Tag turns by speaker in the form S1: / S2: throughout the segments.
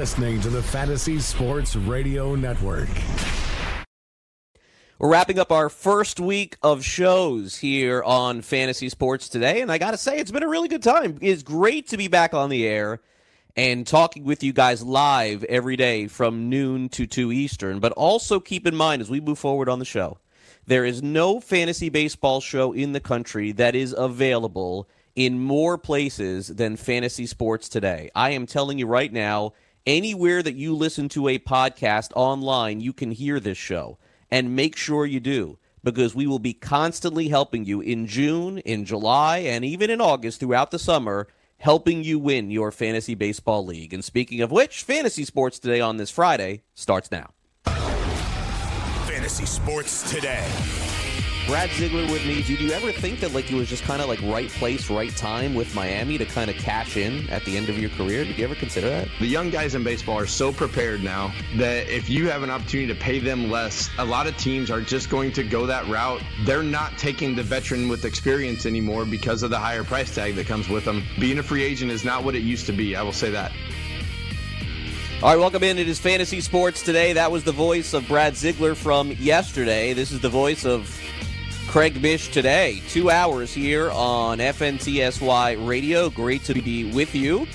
S1: Listening to the Fantasy Sports Radio Network.
S2: We're wrapping up our first week of shows here on Fantasy Sports today, and I got to say, it's been a really good time. It's great to be back on the air and talking with you guys live every day from noon to 2 Eastern. But also keep in mind as we move forward on the show, there is no fantasy baseball show in the country that is available in more places than fantasy sports today. I am telling you right now, anywhere that you listen to a podcast online, you can hear this show. And make sure you do, because we will be constantly helping you in June, in July, and even in August throughout the summer, helping you win your fantasy baseball league. And speaking of which, fantasy sports today on this Friday starts now.
S1: Fantasy Sports Today.
S2: Brad Ziegler with me. Did you ever think that like it was just kind of like right place, right time with Miami to kind of cash in at the end of your career? Did you ever consider that?
S3: The young guys in baseball are so prepared now that if you have an opportunity to pay them less, a lot of teams are just going to go that route. They're not taking the veteran with experience anymore because of the higher price tag that comes with them. Being a free agent is not what it used to be. I will say that.
S2: All right, welcome in. It is Fantasy Sports today. That was the voice of Brad Ziegler from yesterday. This is the voice of Craig Mish today. Two hours here on FNTSY Radio. Great to be with you.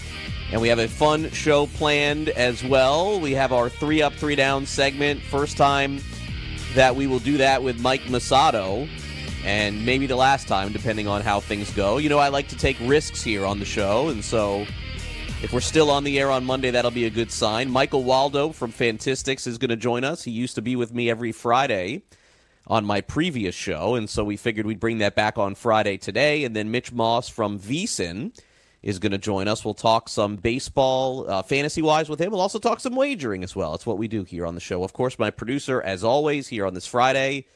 S2: And we have a fun show planned as well. We have our three up, three down segment. First time that we will do that with Mike Massato. And maybe the last time, depending on how things go. You know, I like to take risks here on the show. And so if we're still on the air on Monday, that'll be a good sign. Michael Waldo from Fantistics is going to join us. He used to be with me every Friday on my previous show, and so we figured we'd bring that back on Friday today. And then Mitch Moss from VSIN is going to join us. We'll talk some baseball, uh, fantasy wise, with him. We'll also talk some wagering as well. That's what we do here on the show. Of course, my producer, as always, here on this Friday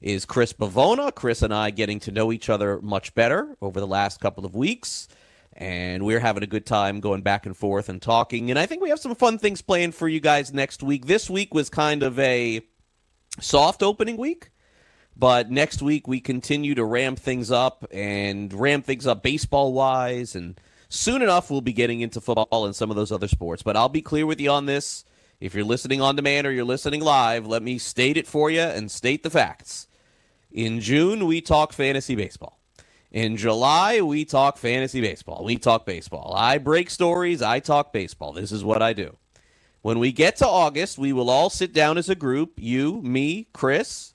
S2: is Chris Bavona. Chris and I getting to know each other much better over the last couple of weeks. And we're having a good time going back and forth and talking. And I think we have some fun things planned for you guys next week. This week was kind of a soft opening week. But next week we continue to ramp things up and ramp things up baseball wise. And soon enough we'll be getting into football and some of those other sports. But I'll be clear with you on this. If you're listening on demand or you're listening live, let me state it for you and state the facts. In June, we talk fantasy baseball. In July, we talk fantasy baseball. We talk baseball. I break stories. I talk baseball. This is what I do. When we get to August, we will all sit down as a group you, me, Chris,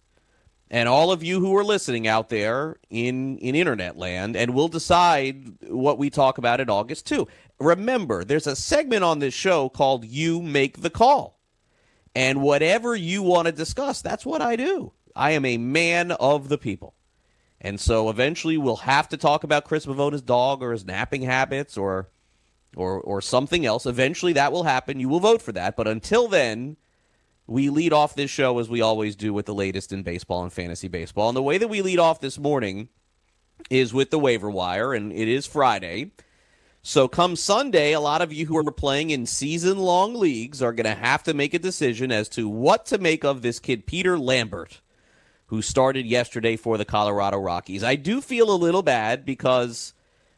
S2: and all of you who are listening out there in, in internet land, and we'll decide what we talk about in August too. Remember, there's a segment on this show called You Make the Call. And whatever you want to discuss, that's what I do. I am a man of the people. And so eventually we'll have to talk about Chris Mavona's dog or his napping habits or or or something else. Eventually that will happen. You will vote for that. But until then, we lead off this show as we always do with the latest in baseball and fantasy baseball. And the way that we lead off this morning is with the waiver wire, and it is Friday. So come Sunday, a lot of you who are playing in season long leagues are going to have to make a decision as to what to make of this kid, Peter Lambert who started yesterday for the Colorado Rockies. I do feel a little bad because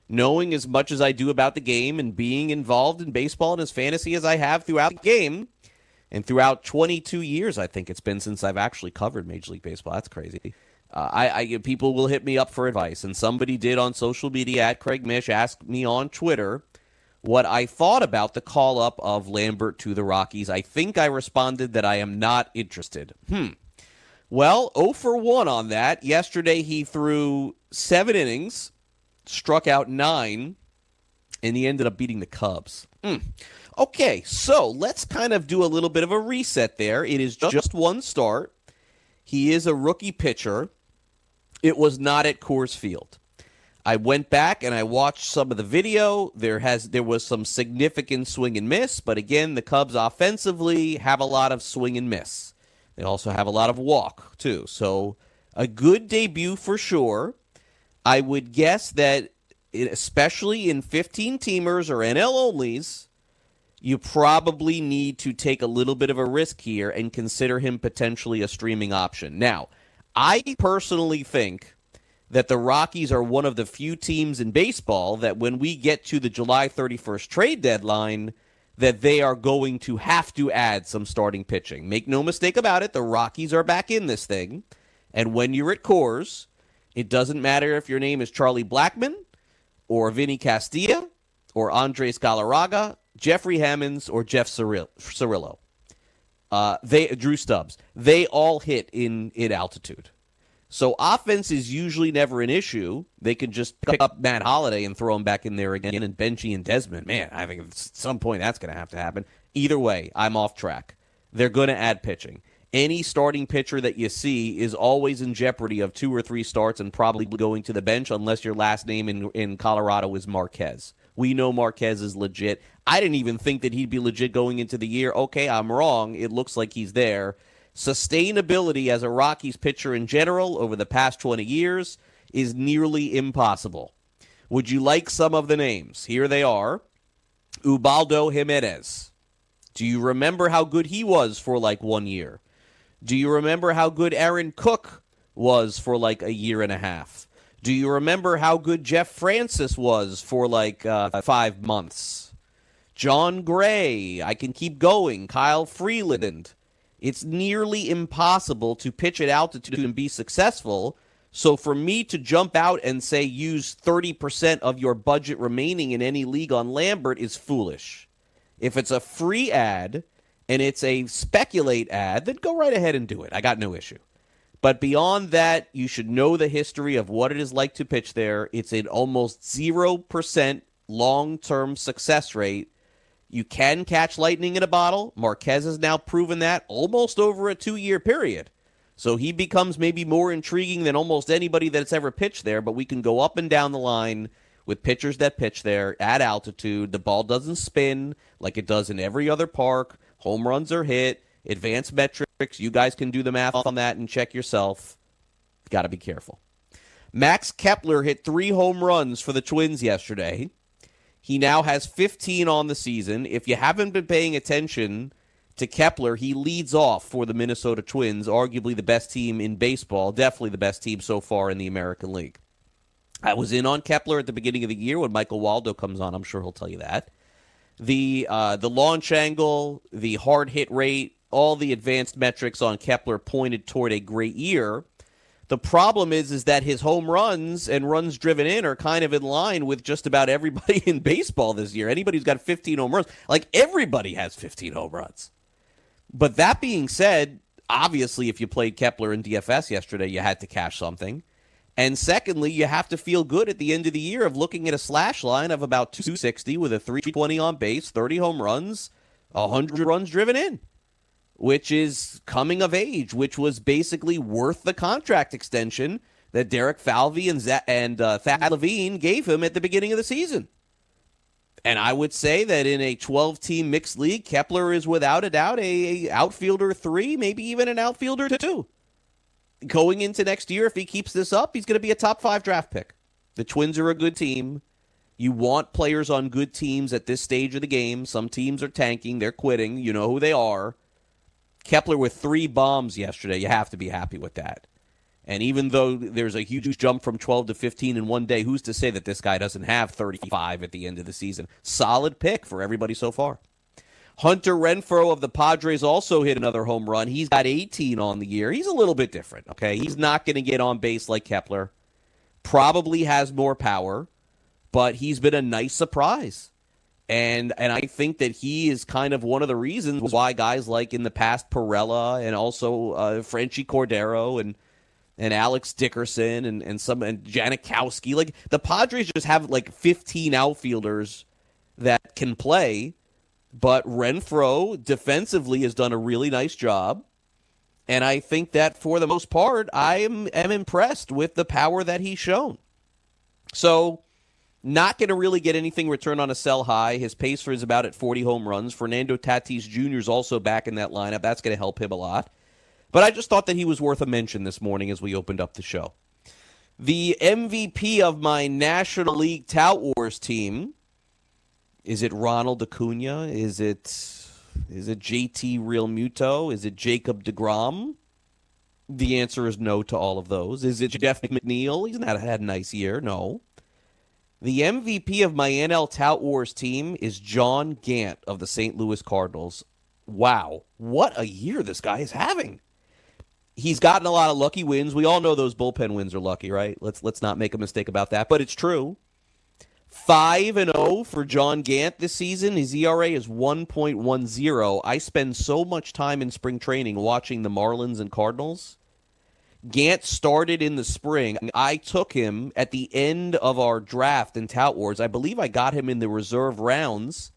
S2: knowing as much as I do about the game and being involved in baseball and as fantasy as I have throughout the game and throughout 22 years, I think it's been since I've actually covered Major League Baseball. That's crazy. Uh, I, I people will hit me up for advice, and somebody did on social media at Craig Mish ask me on Twitter what I thought about the call up of Lambert to the Rockies. I think I responded that I am not interested. Hmm. Well, 0 for 1 on that. Yesterday he threw seven innings, struck out nine, and he ended up beating the Cubs. Mm. Okay, so let's kind of do a little bit of a reset there. It is just one start. He is a rookie pitcher. It was not at Coors Field. I went back and I watched some of the video. There has there was some significant swing and miss, but again, the Cubs offensively have a lot of swing and miss. They also have a lot of walk too. So a good debut for sure. I would guess that especially in 15 teamers or NL onlys, you probably need to take a little bit of a risk here and consider him potentially a streaming option. Now, I personally think that the Rockies are one of the few teams in baseball that when we get to the July 31st trade deadline, that they are going to have to add some starting pitching. Make no mistake about it, the Rockies are back in this thing. And when you're at Coors, it doesn't matter if your name is Charlie Blackmon or Vinny Castilla or Andres Galarraga, Jeffrey Hammonds, or Jeff Cirillo. Uh, they Drew Stubbs. They all hit in in altitude. So offense is usually never an issue. They can just pick up Matt Holliday and throw him back in there again, and Benji and Desmond. Man, I think at some point that's going to have to happen. Either way, I'm off track. They're going to add pitching. Any starting pitcher that you see is always in jeopardy of two or three starts and probably going to the bench unless your last name in in Colorado is Marquez. We know Marquez is legit. I didn't even think that he'd be legit going into the year. Okay, I'm wrong. It looks like he's there. Sustainability as a Rockies pitcher in general over the past 20 years is nearly impossible. Would you like some of the names? Here they are Ubaldo Jimenez. Do you remember how good he was for like one year? Do you remember how good Aaron Cook was for like a year and a half? Do you remember how good Jeff Francis was for like uh, five months? Jon Gray, I can keep going. Kyle Freeland. It's nearly impossible to pitch at altitude and be successful. So for me to jump out and say use 30% of your budget remaining in any league on Lambert is foolish. If it's a free ad and it's a speculate ad, then go right ahead and do it. I got no issue. But beyond that, you should know the history of what it is like to pitch there. It's an almost 0% long term success rate you can catch lightning in a bottle. Marquez has now proven that almost over a two year period. So he becomes maybe more intriguing than almost anybody that's ever pitched there, but we can go up and down the line with pitchers that pitch there at altitude. The ball doesn't spin like it does in every other park. Home runs are hit, advanced metrics. You guys can do the math on that and check yourself. Got to be careful. Max Kepler hit three home runs for the Twins yesterday. He now has 15 on the season. If you haven't been paying attention to Kepler, he leads off for the Minnesota Twins, arguably the best team in baseball, definitely the best team so far in the American League. I was in on Kepler at the beginning of the year when Michael Waldo comes on. I'm sure he'll tell you that. The uh, the launch angle, the hard hit rate, all the advanced metrics on Kepler pointed toward a great year. The problem is is that his home runs and runs driven in are kind of in line with just about everybody in baseball this year. Anybody who's got 15 home runs, like everybody has 15 home runs. But that being said, obviously if you played Kepler in DFS yesterday, you had to cash something. And secondly, you have to feel good at the end of the year of looking at a slash line of about 260 with a 320 on base, 30 home runs, 100 runs driven in which is coming of age, which was basically worth the contract extension that Derek Falvey and, Z- and uh, Thad Levine gave him at the beginning of the season. And I would say that in a 12 team mixed league, Kepler is without a doubt a, a outfielder three, maybe even an outfielder two. Going into next year, if he keeps this up, he's going to be a top five draft pick. The Twins are a good team. You want players on good teams at this stage of the game. Some teams are tanking, they're quitting. You know who they are. Kepler with three bombs yesterday. You have to be happy with that. And even though there's a huge jump from 12 to 15 in one day, who's to say that this guy doesn't have 35 at the end of the season? Solid pick for everybody so far. Hunter Renfroe of the Padres also hit another home run. He's got 18 on the year. He's a little bit different, okay? He's not going to get on base like Kepler. Probably has more power, but he's been a nice surprise. And and I think that he is kind of one of the reasons why guys like in the past Pirela and also uh, Franchy Cordero and and Alex Dickerson and, and some and Jankowski. Like the Padres just have like 15 outfielders that can play, but Renfroe defensively has done a really nice job. And I think that for the most part, I am, am impressed with the power that he's shown. So, not going to really get anything return on a sell high. His pace for is about at 40 home runs. Fernando Tatis Jr. is also back in that lineup. That's going to help him a lot. But I just thought that he was worth a mention this morning as we opened up the show. The MVP of my National League Tout Wars team is it Ronald Acuna? Is it is it JT Realmuto? Is it Jacob DeGrom? The answer is no to all of those. Is it Jeff McNeil? He's not had a nice year. No. The MVP of my NL Tout Wars team is John Gant of the St. Louis Cardinals. Wow, what a year this guy is having. He's gotten a lot of lucky wins. We all know those bullpen wins are lucky, right? Let's let's not make a mistake about that, but it's true. 5 and 0 for John Gant this season. His ERA is 1.10. I spend so much time in spring training watching the Marlins and Cardinals. Gant started in the spring. I took him at the end of our draft in Tout Wars. I believe I got him in the reserve rounds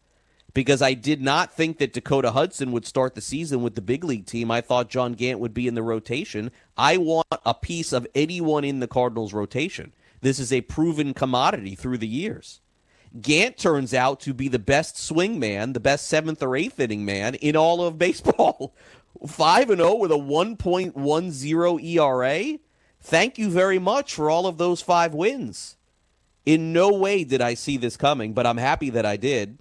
S2: because I did not think that Dakota Hudson would start the season with the big league team. I thought John Gant would be in the rotation. I want a piece of anyone in the Cardinals rotation. This is a proven commodity through the years. Gant turns out to be the best swing man, the best seventh or eighth inning man in all of baseball. 5 and 0 with a 1.10 ERA. Thank you very much for all of those five wins. In no way did I see this coming, but I'm happy that I did.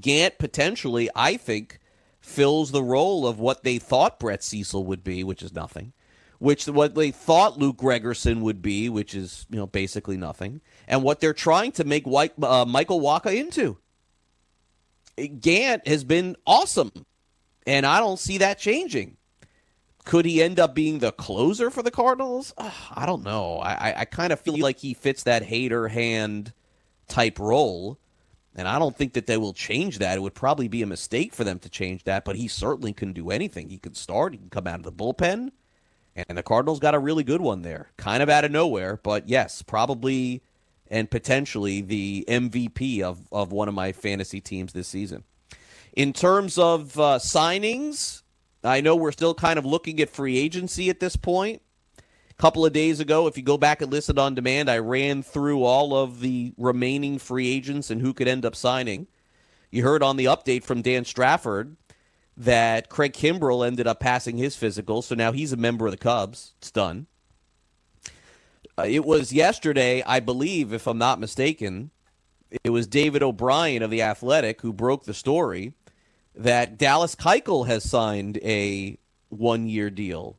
S2: Gant potentially, I think, fills the role of what they thought Brett Cecil would be, which is nothing which what they thought Luke Gregerson would be, which is you know basically nothing, and what they're trying to make White, uh, Michael Wacha into. Gant has been awesome, and I don't see that changing. Could he end up being the closer for the Cardinals? I don't know. I, I kind of feel like he fits that hater hand type role. And I don't think that they will change that. It would probably be a mistake for them to change that, but he certainly can do anything. He could start, he can come out of the bullpen. And the Cardinals got a really good one there, kind of out of nowhere, but yes, probably and potentially the MVP of, of one of my fantasy teams this season. In terms of uh, signings, I know we're still kind of looking at free agency at this point. A couple of days ago, if you go back and listen on demand, I ran through all of the remaining free agents and who could end up signing. You heard on the update from Dan Strafford that Craig Kimbrel ended up passing his physical, so now he's a member of the Cubs. It's done. Uh, it was yesterday, I believe, if I'm not mistaken, it was David O'Brien of The Athletic who broke the story that Dallas Keuchel has signed a one year deal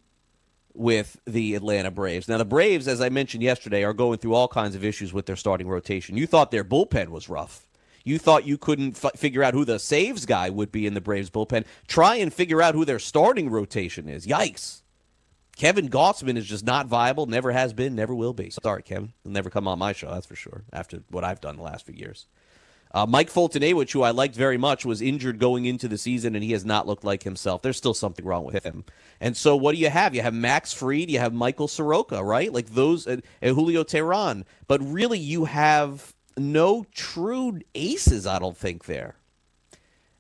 S2: with the Atlanta Braves. Now, the Braves, as I mentioned yesterday, are going through all kinds of issues with their starting rotation. You thought their bullpen was rough. You thought you couldn't f- figure out who the saves guy would be in the Braves bullpen. Try and figure out who their starting rotation is. Yikes. Kevin Gausman is just not viable, never has been, never will be. Sorry, Kevin. He'll never come on my show, that's for sure, after what I've done the last few years. Uh, Mike Foltynewicz, who I liked very much, was injured going into the season, and he has not looked like himself. There's still something wrong with him. And so, what do you have? You have Max Fried, you have Michael Soroka, right? Like those, uh, and Julio Teheran. But really, you have no true aces, I don't think, there.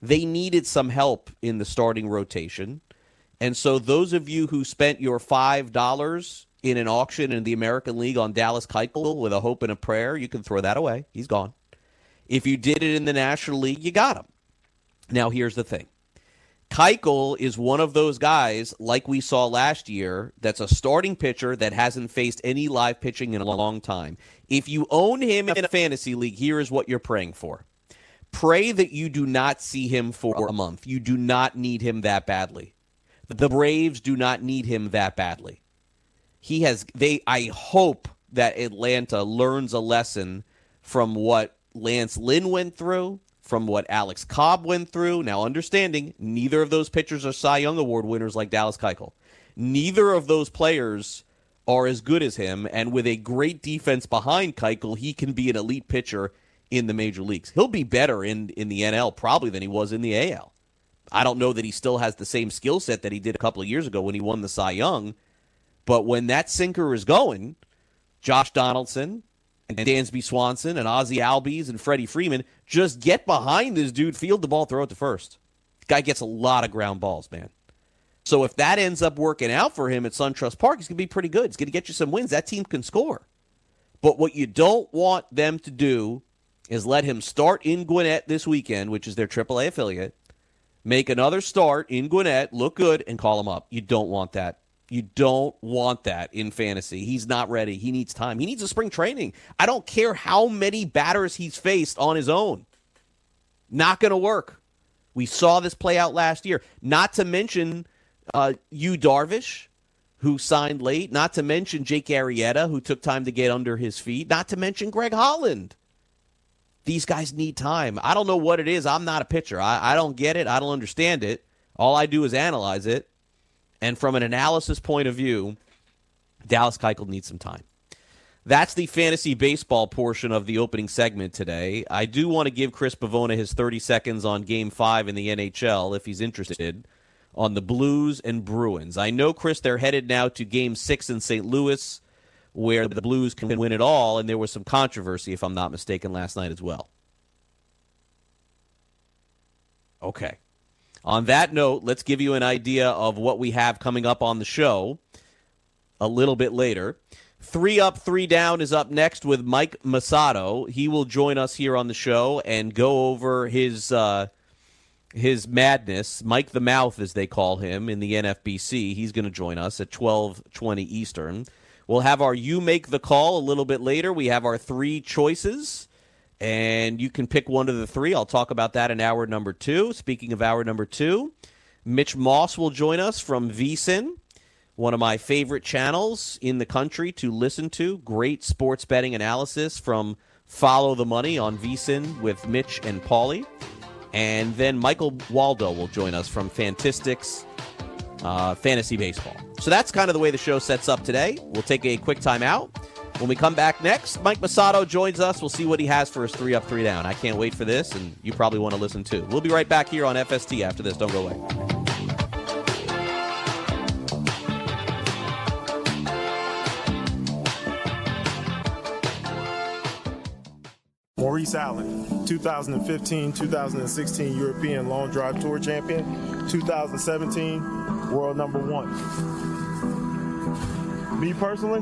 S2: They needed some help in the starting rotation. And so, those of you who spent your $5 in an auction in the American League on Dallas Keuchel with a hope and a prayer, you can throw that away. He's gone. If you did it in the National League, you got him. Now, here's the thing Keuchel is one of those guys, like we saw last year, that's a starting pitcher that hasn't faced any live pitching in a long time. If you own him in a fantasy league, here is what you're praying for. Pray that you do not see him for a month. You do not need him that badly. The Braves do not need him that badly. He has they I hope that Atlanta learns a lesson from what Lance Lynn went through from what Alex Cobb went through. Now, understanding neither of those pitchers are Cy Young Award winners like Dallas Keuchel. Neither of those players are as good as him, and with a great defense behind Keuchel, he can be an elite pitcher in the major leagues. He'll be better in, in the NL probably than he was in the AL. I don't know that he still has the same skill set that he did a couple of years ago when he won the Cy Young, but when that sinker is going, Josh Donaldson, and Dansby Swanson and Ozzie Albies and Freddie Freeman just get behind this dude, field the ball, throw it to first. Guy gets a lot of ground balls, man. So if that ends up working out for him at SunTrust Park, he's going to be pretty good. He's going to get you some wins. That team can score. But what you don't want them to do is let him start in Gwinnett this weekend, which is their AAA affiliate, make another start in Gwinnett, look good, and call him up. You don't want that. You don't want that in fantasy. He's not ready. He needs time. He needs a spring training. I don't care how many batters he's faced on his own. Not going to work. We saw this play out last year. Not to mention uh, Yu Darvish, who signed late. Not to mention Jake Arrieta, who took time to get under his feet. Not to mention Greg Holland. These guys need time. I don't know what it is. I'm not a pitcher. I, I don't get it. I don't understand it. All I do is analyze it. And from an analysis point of view, Dallas Keuchel needs some time. That's the fantasy baseball portion of the opening segment today. I do want to give Chris Pavona his 30 seconds on game five in the NHL if he's interested on the Blues and Bruins. I know, Chris, they're headed now to game six in St. Louis where the Blues can win it all, and there was some controversy, if I'm not mistaken, last night as well. Okay. On that note, let's give you an idea of what we have coming up on the show a little bit later. Three up, three down is up next with Mike Massato. He will join us here on the show and go over his uh, his madness. Mike the Mouth, as they call him in the NFBC. He's going to join us at twelve twenty Eastern. We'll have our You Make the Call a little bit later. We have our three choices and you can pick one of the three. I'll talk about that in hour number two. Speaking of hour number two, Mitch Moss will join us from VSIN, one of my favorite channels in the country to listen to. Great sports betting analysis from Follow the Money on VSIN with Mitch and Paulie. And then Michael Waldo will join us from Fantistics uh, Fantasy Baseball. So that's kind of the way the show sets up today. We'll take a quick time out. When we come back next, Mike Massato joins us. We'll see what he has for his three up, three down. I can't wait for this, and you probably want to listen too. We'll be right back here on FST after this. Don't go away.
S4: Maurice Allen, 2015 2016 European Long Drive Tour Champion, 2017 World Number One. Me personally,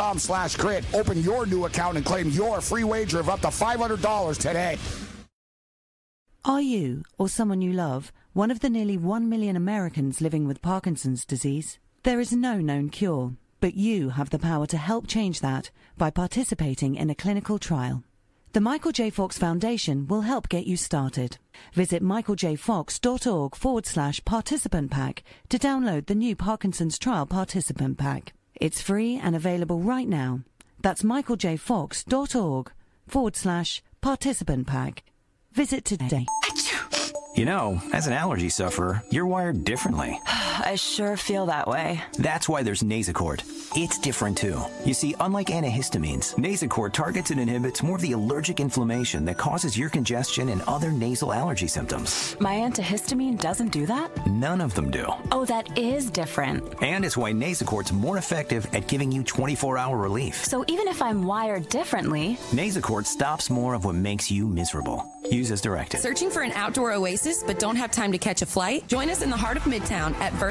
S5: slash grid. Open your new account and claim your free wager of up to $500 today.
S6: Are you, or someone you love, one of the nearly 1 million Americans living with Parkinson's disease? There is no known cure, but you have the power to help change that by participating in a clinical trial. The Michael J. Fox Foundation will help get you started. Visit michaeljfox.org forward slash participant pack to download the new Parkinson's Trial Participant Pack. It's free and available right now. That's michaeljfox.org forward slash participant pack. Visit today.
S7: You know, as an allergy sufferer, you're wired differently.
S8: I sure feel that way.
S7: That's why there's Nasacort. It's different too. You see, unlike antihistamines, Nasacort targets and inhibits more of the allergic inflammation that causes your congestion and other nasal allergy symptoms.
S8: My antihistamine doesn't do that?
S7: None of them do.
S8: Oh, that is different.
S7: And it's why Nasacort's more effective at giving you 24 hour relief.
S8: So even if I'm wired differently,
S7: Nasacort stops more of what makes you miserable. Use as directed.
S9: Searching for an outdoor oasis but don't have time to catch a flight? Join us in the heart of Midtown at Versa,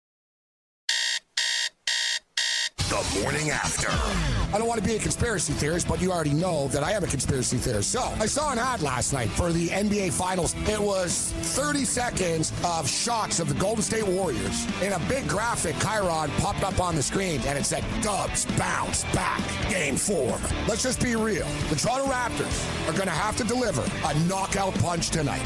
S10: The morning after.
S5: I don't want to be a conspiracy theorist, but you already know that I am a conspiracy theorist. So I saw an ad last night for the NBA Finals. It was 30 seconds of shots of the Golden State Warriors. In a big graphic, Chiron popped up on the screen and it said, Dubs bounce back, game four. Let's just be real. The Toronto Raptors are going to have to deliver a knockout punch tonight.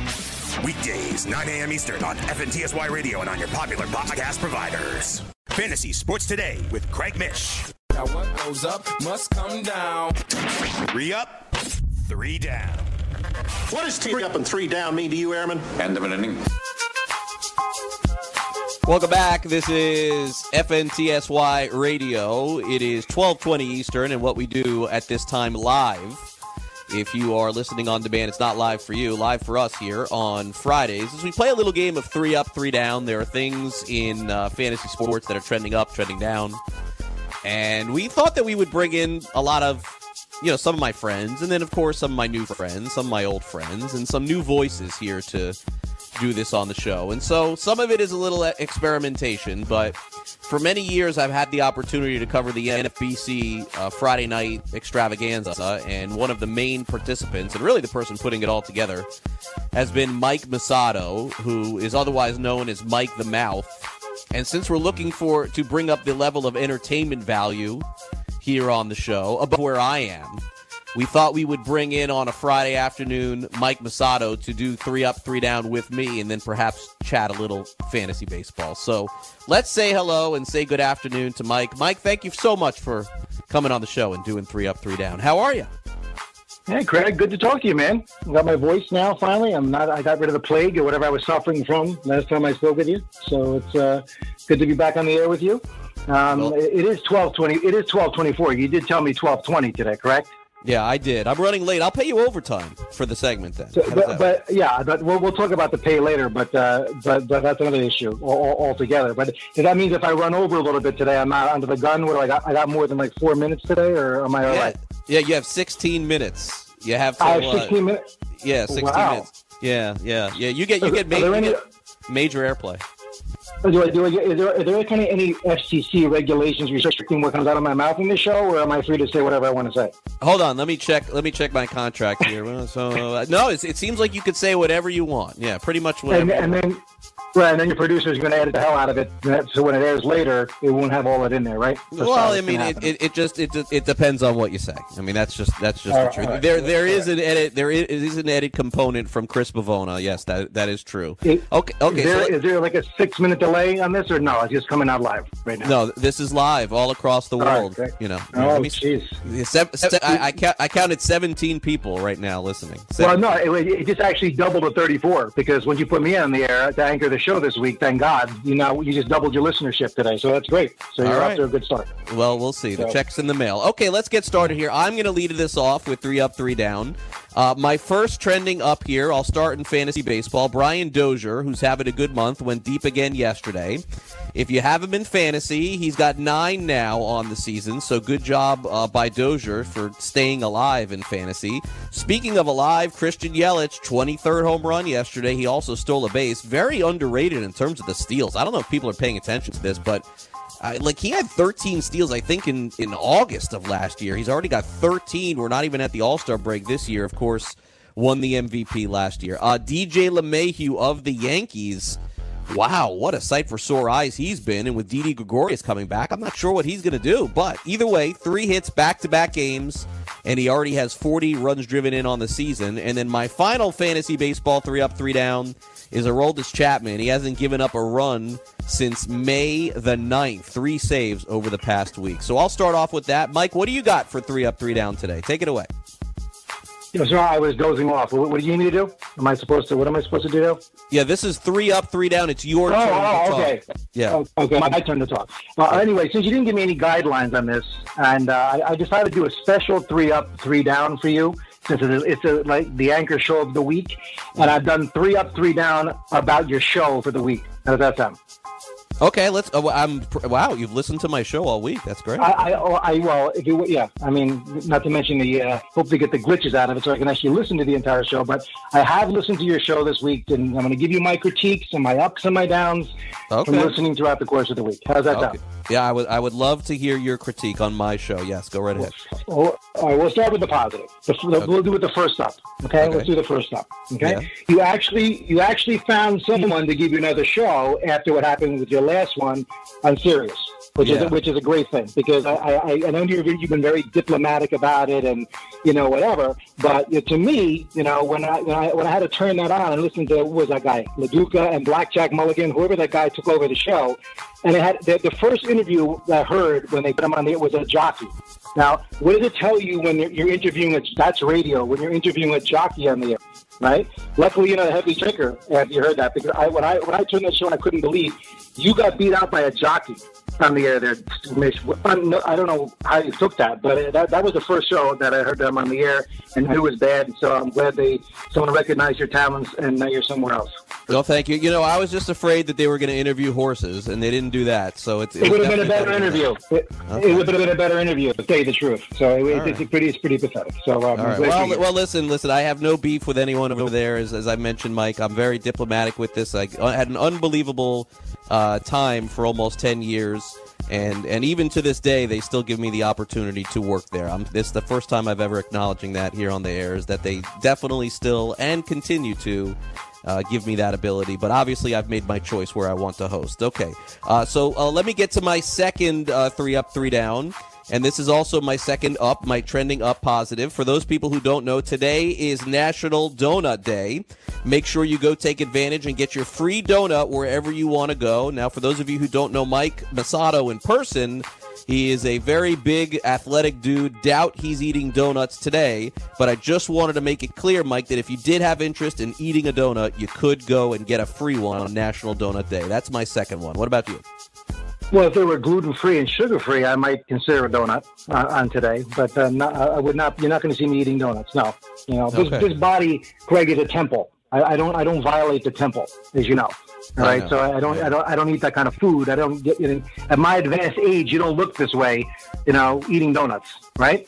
S10: Weekdays, 9 a.m. Eastern on FNTSY Radio and on your popular podcast providers. Fantasy Sports Today with Craig Mish.
S11: Now what goes up must come down.
S10: Three up, three down.
S12: What does three up and three down mean to you, Airman?
S13: End of an inning.
S2: Welcome back. This is FNTSY Radio. It is 1220 Eastern, and what we do at this time live. If you are listening on demand, it's not live for you, live for us here on Fridays. As we play a little game of three up, three down, there are things in uh, fantasy sports that are trending up, trending down. And we thought that we would bring in a lot of, you know, some of my friends, and then, of course, some of my new friends, some of my old friends, and some new voices here to do this on the show. And so some of it is a little experimentation, but for many years I've had the opportunity to cover the NFBC uh, Friday night extravaganza, and one of the main participants, and really the person putting it all together, has been Mike Massato, who is otherwise known as Mike the Mouth. And since we're looking for to bring up the level of entertainment value here on the show above where I am, we thought we would bring in on a Friday afternoon Mike Massato to do three up, three down with me, and then perhaps chat a little fantasy baseball. So let's say hello and say good afternoon to Mike. Mike, thank you so much for coming on the show and doing three up, three down. How are you?
S14: Hey, Craig, good to talk to you, man. I got my voice now. Finally, I'm not. I got rid of the plague or whatever I was suffering from last time I spoke with you. So it's uh, good to be back on the air with you. Um, well, it is twelve twenty. It is twelve twenty four. You did tell me twelve twenty today, correct?
S2: Yeah, I did. I'm running late. I'll pay you overtime for the segment then.
S14: So, but, but, yeah, but we'll, we'll talk about the pay later. But uh, but but that's another issue altogether. But that means if I run over a little bit today, I'm not under the gun. What do I got? I got more than like four minutes today, or am I all
S2: yeah.
S14: right?
S2: Yeah, you have 16 minutes. You have. To,
S14: I have 16 uh, minutes.
S2: Yeah, 16
S14: wow.
S2: minutes. Yeah, yeah, yeah. You get you get, major,
S14: any,
S2: you get major airplay.
S14: Do I, do I, is there, are there kind of any FCC regulations restricting what comes out of my mouth in this show, or am I free to say whatever I want to say?
S2: Hold on, let me check. Let me check my contract here. so uh, no, it seems like you could say whatever you want. Yeah, pretty much whatever.
S14: And, and then, right, and then your producer is going to edit the hell out of it, so when it airs later, it won't have all that in there, right?
S2: That's well, I mean, it, it, it, just it, it depends on what you say. I mean, that's just that's just
S14: all
S2: the
S14: right,
S2: truth.
S14: right.
S2: There there is an edit. There is, is an edit component from Chris Bavona. Yes, that that is true.
S14: It,
S2: okay, okay.
S14: Is there,
S2: so
S14: is there like a six minute delay on this, or no? It's just coming out live right now.
S2: No, this is live all across the world.
S14: Right,
S2: you know.
S14: Oh,
S2: jeez. I, I, count, I counted 17 people right now listening.
S14: Well, no, it, it, just actually doubled to 34 because when you put me on the air to anchor the show this week, thank God, you know, you just doubled your listenership today. So that's great. So you're
S2: right.
S14: off to a good start.
S2: Well, we'll see. The check's in the mail. Okay, let's get started here. I'm going to lead this off with three up, three down. Uh, my first trending up here, I'll start in fantasy baseball. Brian Dozier, who's having a good month, went deep again yesterday. If you have him in fantasy, he's got nine now on the season, so good job uh, by Dozier for staying alive in fantasy. Speaking of alive, Christian Yelich, 23rd home run yesterday. He also stole a base. Very underrated in terms of the steals. I don't know if people are paying attention to this, but uh, like he had 13 steals, I think, in in August of last year. He's already got 13. We're not even at the All Star break this year. Of course, won the MVP last year. Uh, DJ LeMahieu of the Yankees. Wow, what a sight for sore eyes he's been. And with Didi Gregorius coming back, I'm not sure what he's going to do. But either way, three hits back to back games, and he already has 40 runs driven in on the season. And then my final fantasy baseball three up, three down is Aroldis Chapman. He hasn't given up a run since May the 9th. Three saves over the past week. So I'll start off with that. Mike, what do you got for three up, three down today? Take it away.
S14: You know, so I was dozing off. What, what do you need me to do? Am I supposed to? What am I supposed to do now?
S2: Yeah, this is three up, three down. It's your
S14: Oh,
S2: turn. to
S14: oh,
S2: talk.
S14: okay.
S2: Yeah.
S14: Oh, okay, my turn to talk. Uh, anyway, since you didn't give me any guidelines on this, and uh, I, I decided to do a special three up, three down for you, since it's, a, it's a, like the anchor show of the week, and I've done three up, three down about your show for the week. How does that sound?
S2: Okay, let's. Oh, I'm wow. You've listened to my show all week. That's great.
S14: I, I, oh, I well, if you, yeah, I mean, not to mention the uh, hope to get the glitches out of it so I can actually listen to the entire show. But I have listened to your show this week, and I'm going to give you my critiques and my ups and my downs
S2: Okay.
S14: from listening throughout the course of the week. How's that
S2: Okay.
S14: sound?
S2: Yeah, I would. I would love to hear your critique on my show. Yes, go right ahead.
S14: Well, all right, we'll start with the positive. The, the, We'll do it the first up. Okay?
S2: Okay.
S14: let's do the first up. Okay,
S2: Yeah.
S14: you actually you actually found someone to give you another show after what happened with your last one on Sirius, which
S2: Yeah.
S14: is which is a great thing because I I, I know you've you've been very diplomatic about it and you know whatever, but you know, to me, you know when I when I when I had to turn that on and listen to was that guy Lo Duca and Blackjack Mulligan, whoever that guy took over the show, and it had the, the first interview I heard when they put him on there was a jockey. Now, what does it tell you when you're, you're interviewing a that's radio when you're interviewing a jockey on the air, right? Luckily, you're not a heavy drinker. Have you heard that? Because I when I when I turned that show, on, I couldn't believe you got beat out by a jockey on the air there, Mish. I don't know how you took that, but that, that was the first show that I heard them on the air and knew it was bad. So I'm glad they someone recognized your talents and now you're somewhere else.
S2: No, thank you. You know, I was just afraid that they were going to interview horses, and they didn't do that. So it's
S14: It would have been a better interview. It,
S2: Okay.
S14: it would have been a better interview, to tell you the truth. So it, it's, pretty, it's pretty pathetic. So um,
S2: right. Well, well, listen, listen. I have no beef with anyone over there. As, as I mentioned, Mike, I'm very diplomatic with this. I I had an unbelievable uh, time for almost ten years, and and even to this day, they still give me the opportunity to work there. I'm, this is the first time I've ever acknowledging that here on the air is that they definitely still and continue to. Uh, give me that ability, but obviously I've made my choice where I want to host. Okay, uh, so uh, let me get to my second uh, three up, three down. And this is also my second up, my trending up positive. For those people who don't know, today is National Donut Day. Make sure you go take advantage and get your free donut wherever you want to go. Now, for those of you who don't know Mike Massato in person, he is a very big athletic dude. Doubt he's eating donuts today, but I just wanted to make it clear, Mike, that if you did have interest in eating a donut, you could go and get a free one on National Donut Day. That's my second one. What about you?
S14: Well, if they were gluten free and sugar free, I might consider a donut uh, on today. But uh, not, I would not. You're not going to see me eating donuts. No, you know, this,
S2: Okay.
S14: this body, Greg, is a temple. I, I don't. I don't violate the temple, as you know. All
S2: I
S14: right,
S2: know.
S14: so I don't. I don't. I don't eat that kind of food. I don't get. You know, at my advanced age, you don't look this way. You know, eating donuts, right?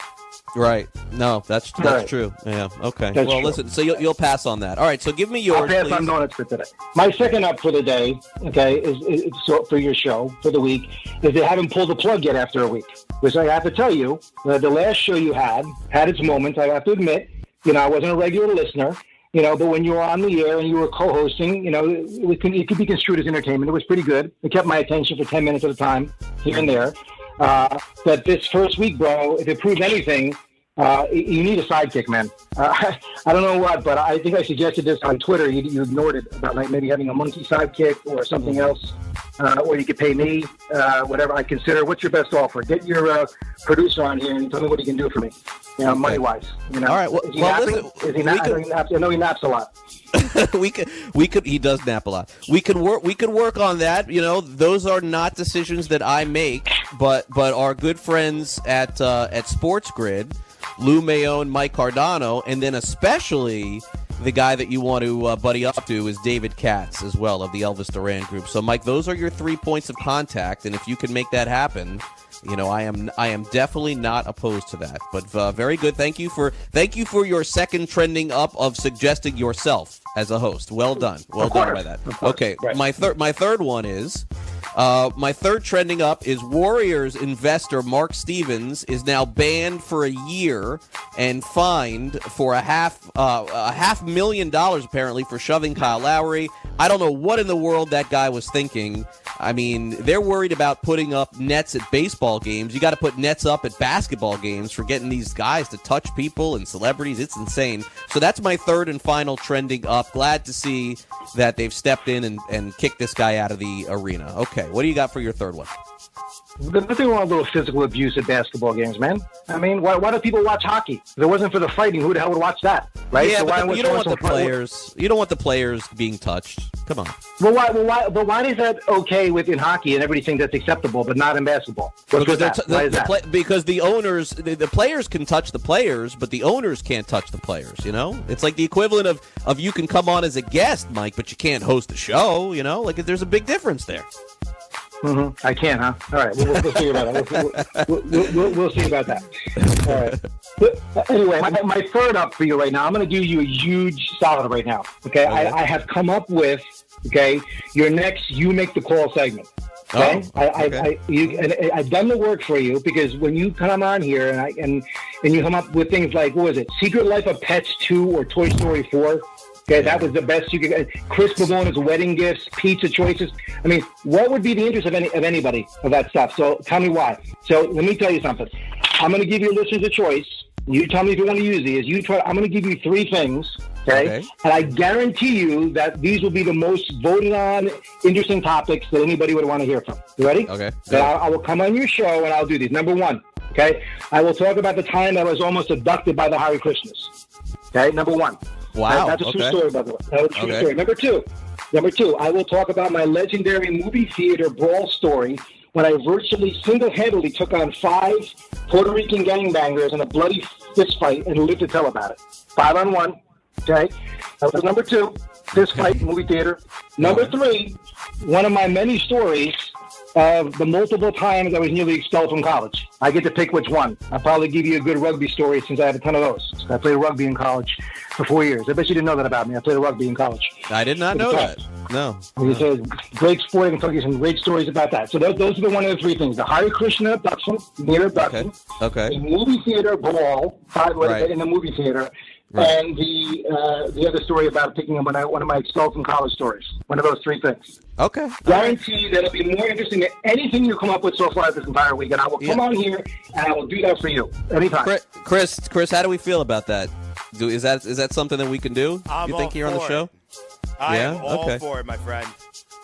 S2: Right. No, that's that's
S14: Right.
S2: true. Yeah. Okay.
S14: That's
S2: well,
S14: true.
S2: listen. So you'll, you'll pass on that. All right. So give me yours,
S14: I'll pass on donuts for today. My second up for the day, okay, is, is so for your show for the week is they haven't pulled the plug yet after a week. Which I have to tell you, uh, the last show you had had its moments. I have to admit, you know, I wasn't a regular listener. You know, but when you were on the air and you were co-hosting, you know, it could, it could be construed as entertainment. It was pretty good. It kept my attention for ten minutes at a time here and there. Uh, but this first week, bro, if it proves anything, uh, you need a sidekick, man. Uh, I don't know what, but I think I suggested this on Twitter. You, you ignored it about like maybe having a monkey sidekick or something else, uh, or you could pay me, uh, whatever I consider. What's your best offer? Get your uh, producer on here and tell me what he can do for me, you know, money wise. You know,
S2: All right, well-
S14: is he
S2: well,
S14: napping?
S2: listen,
S14: is he na-
S2: could-
S14: naps, I know he naps a lot.
S2: we could we could he does nap a lot. We could work we could work on that. You know, those are not decisions that I make, but but our good friends at uh, at Sports Grid, Lou Mayone, Mike Cardano, and then especially the guy that you want to uh, buddy up to is David Katz as well of the Elvis Duran Group. So, Mike, those are your three points of contact, and if you can make that happen, you know, I am I am definitely not opposed to that. But uh, very good. Thank you for thank you for your second trending up of suggesting yourself as a host. Well done. Well done by that. Okay,
S14: Right.
S2: my third my third one is uh, my third trending up is Warriors investor Mark Stevens is now banned for a year and fined for a half uh, a half million dollars apparently for shoving Kyle Lowry. I don't know what in the world that guy was thinking. I mean, they're worried about putting up nets at baseball games. You got to put nets up at basketball games for getting these guys to touch people and celebrities. It's insane. So that's my third and final trending up. Glad to see that they've stepped in and, and kicked this guy out of the arena. Okay, what do you got for your third one?
S14: There's nothing wrong with a little physical abuse at basketball games, man. I mean, why, why do people watch hockey? If it wasn't for the fighting, who the hell would watch that, right?
S2: Yeah,
S14: So
S2: but the- you don't want the players. You don't want the players being touched. Come on.
S14: Well, why, well, why, but why is that okay with in hockey and everybody thinks that's acceptable, but not in basketball? What's
S2: because
S14: that?
S2: t- the, the play- because the owners, the, the players can touch the players, but the owners can't touch the players. You know, it's like the equivalent of of you can come on as a guest, Mike, but you can't host the show. You know, like there's a big difference there.
S14: Mm-hmm. I can, huh? All right, we'll, we'll see about that. We'll, we'll, we'll, see about that. All right. But anyway, my, my third up for you right now. I'm going to give you a huge solid right now. Okay, I, I have come up with okay your next you make the call segment. Okay,
S2: Oh,
S14: I,
S2: okay.
S14: I, I, you, and I've done the work for you because when you come on here and I, and and you come up with things like what was it, Secret Life of Pets two or Toy Story four. Okay, that was the best you could. Chris Pavona's wedding gifts, pizza choices. I mean, what would be the interest of any of anybody of that stuff? So tell me why. So let me tell you something. I'm going to give your listeners a choice. You tell me if you want to use these. You try. I'm going to give you three things. Okay?
S2: Okay.
S14: And I guarantee you that these will be the most voted on, interesting topics that anybody would want to hear from. You ready?
S2: Okay.
S14: Then I, I will come on your show and I'll do these. Number one, okay, I will talk about the time that I was almost abducted by the Hare Krishnas. Okay, number one.
S2: Wow,
S14: That- that's a true story, by the way. That was a true
S2: Okay.
S14: story. Number two, number two, I will talk about my legendary movie theater brawl story when I virtually single-handedly took on five Puerto Rican gangbangers in a bloody fist fight and lived to tell about it. Five on one. Okay, that was number two. Fist fight, movie theater. Number three, one of my many stories of the multiple times I was nearly expelled from college. I get to pick which one. I'll probably give you a good rugby story since I have a ton of those. I played rugby in college for four years. I bet you didn't know that about me. I played rugby in college.
S2: I did not know that. No.
S14: And he great sport. I can tell you some great stories about that. So those, those are the one of the three things. The Hare Krishna abduction, near abduction,
S2: Okay.
S14: the movie theater brawl, five
S2: Right.
S14: in the movie theater,
S2: Right.
S14: and the uh, the other story about picking up one of, one of my expelled from college stories. One of those three things.
S2: Okay.
S14: Guarantee that it'll be more interesting than anything you come up with so far this entire week. And I will come
S2: Yeah.
S14: on here and I will do that for you anytime.
S2: Chris, Chris, Chris, how do we feel about that? Do, is that is that something that we can do?
S13: I'm
S2: you think
S13: all
S2: here on the
S13: for
S2: show?
S13: I
S2: Yeah?
S13: am all
S2: Okay.
S13: for it, my friend.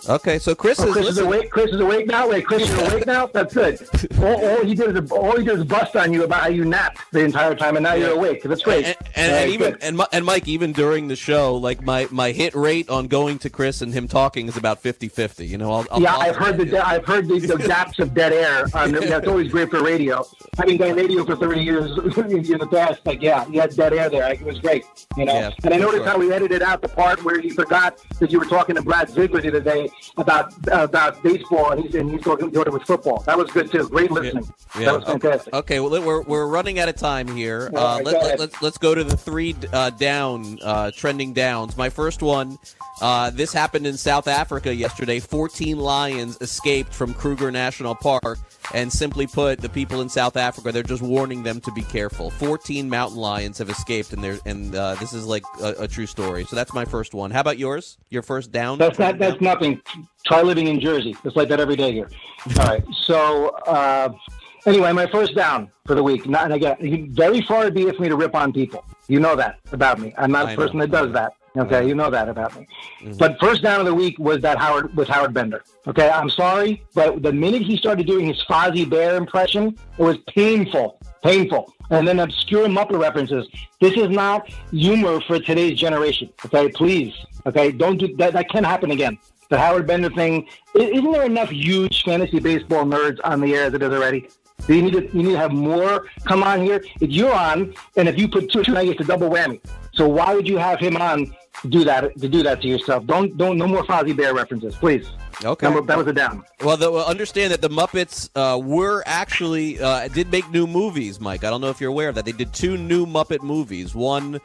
S2: Okay, so Chris
S14: Oh,
S2: is
S14: Chris is awake. Chris is awake now. Wait, Chris is awake now. That's good. All, all he did is all he did is bust on you about how you napped the entire time, and now you're awake. That's great.
S2: And, and,
S14: All
S2: and
S14: right,
S2: even and, and Mike, even during the show, like my, my hit rate on going to Chris and him talking is about 50-50. You know, I'll, I'll
S14: yeah, I've heard the I've heard the, the gaps of dead air. On, that's always great for radio. Having done radio for 30 years in the past, like yeah, you had dead air there. It was great, you know.
S2: Yeah,
S14: and I noticed
S2: sure.
S14: how we edited out the part where you forgot that you were talking to Brad Ziegler the other day about about baseball, and he's and he's talking doing it with football. That was good too. Great listening. That was fantastic.
S2: Okay, well we're, we're running out of time here. Uh,
S14: right,
S2: let,
S14: go
S2: let,
S14: ahead.
S2: let's let's go to the three uh, down uh, trending downs. My first one. Uh, this happened in South Africa yesterday. 14 lions escaped from Kruger National Park, and simply put, the people in South Africa they're just warning them to be careful. 14 mountain lions have escaped, and they're and uh, this is like a, a true story. So that's my first one. How about yours? Your first down?
S14: That's not. That's nothing. Try living in Jersey. It's like that every day here. All right. So uh, anyway, my first down for the week. Not, and again, very far be it for me to rip on people. You know that about me. I'm not
S2: I
S14: a
S2: know.
S14: person that does that. Okay, you know that about me.
S2: Mm-hmm.
S14: But first down of the week was that Howard was Howard Bender. Okay, I'm sorry, but the minute he started doing his Fozzie Bear impression, it was painful, painful. And then obscure Muppet references. This is not humor for today's generation. Okay, please. Okay, don't do that. That can't happen again. The Howard Bender thing. Isn't there enough huge fantasy baseball nerds on the air as it is already? Do you need to you need to have more come on here? If you're on, and if you put two, two it's a double whammy. So why would you have him on to do that to do that to yourself? Don't don't no more Fozzie Bear references, please.
S2: Okay.
S14: Number, that was a down.
S2: Well, the, well, understand that the Muppets uh, were actually uh, did make new movies, Mike. I don't know if you're aware of that. They did two new Muppet movies. One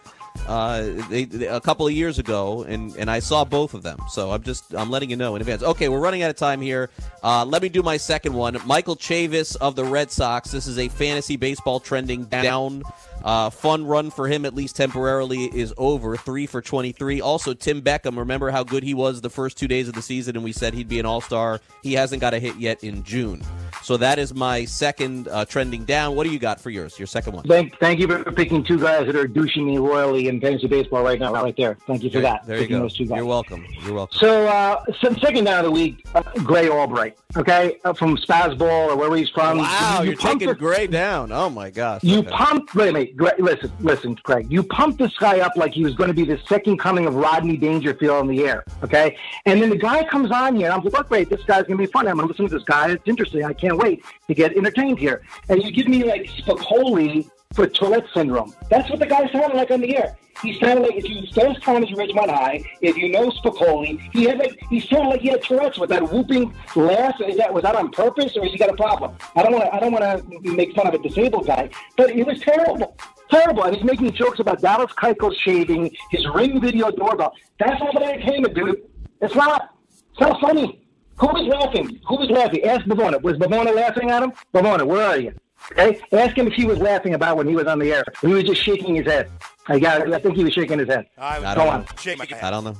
S2: uh, they, they- a couple of years ago, and and I saw both of them. So I'm just I'm letting you know in advance. Okay, we're running out of time here. Uh, let me do my second one. Michael Chavis of the Red Sox. This is a fantasy baseball trending down. Uh, fun run for him, at least temporarily, is over. Three for 23. Also, Tim Beckham. Remember how good he was the first two days of the season, and we said he'd be an all star. He hasn't got a hit yet in June. So that is my second uh, trending down. What do you got for yours? Your second one?
S14: Thank thank you for picking two guys that are douching me royally in fantasy baseball right now, right there. Thank you for
S2: There-
S14: that.
S2: There you go.
S14: Those two guys.
S2: You're welcome. You're welcome.
S14: So, uh, second down of the week, uh, Grey Albright, okay, uh, from Spazball or wherever he's from.
S2: Wow,
S14: You
S2: you're taking
S14: the-
S2: Gray down. Oh my gosh.
S14: You
S2: Okay.
S14: pumped, wait a minute, Listen, listen, Craig. You pumped this guy up like he was going to be the second coming of Rodney Dangerfield in the air, okay? And then the guy comes on here, and I'm like, look, wait, this guy's going to be fun. I'm going to listen to this guy. It's interesting. I can't wait to get entertained here. And you give me like Spicoli for Tourette syndrome. That's what the guy sounded like on the air. He sounded like if you fast times Ridgemont High, if you know Spicoli, he had like he sounded like he had Tourette's with that whooping laugh. Is that was that on purpose or has he got a problem? I don't want to I don't want to make fun of a disabled guy, but it was terrible. Terrible. And he's making jokes about Dallas Keuchel shaving his ring video doorbell. That's not entertainment, dude. It's not. It's not funny. Who was laughing? Who was laughing? Ask Bavona. Was Bavona laughing at him? Bavona, where are you? Okay? Ask him if he was laughing about when he was on the air. He was just shaking his head. I got. I think he was shaking his head.
S2: I
S14: Go
S2: don't
S14: on.
S2: know. I don't know.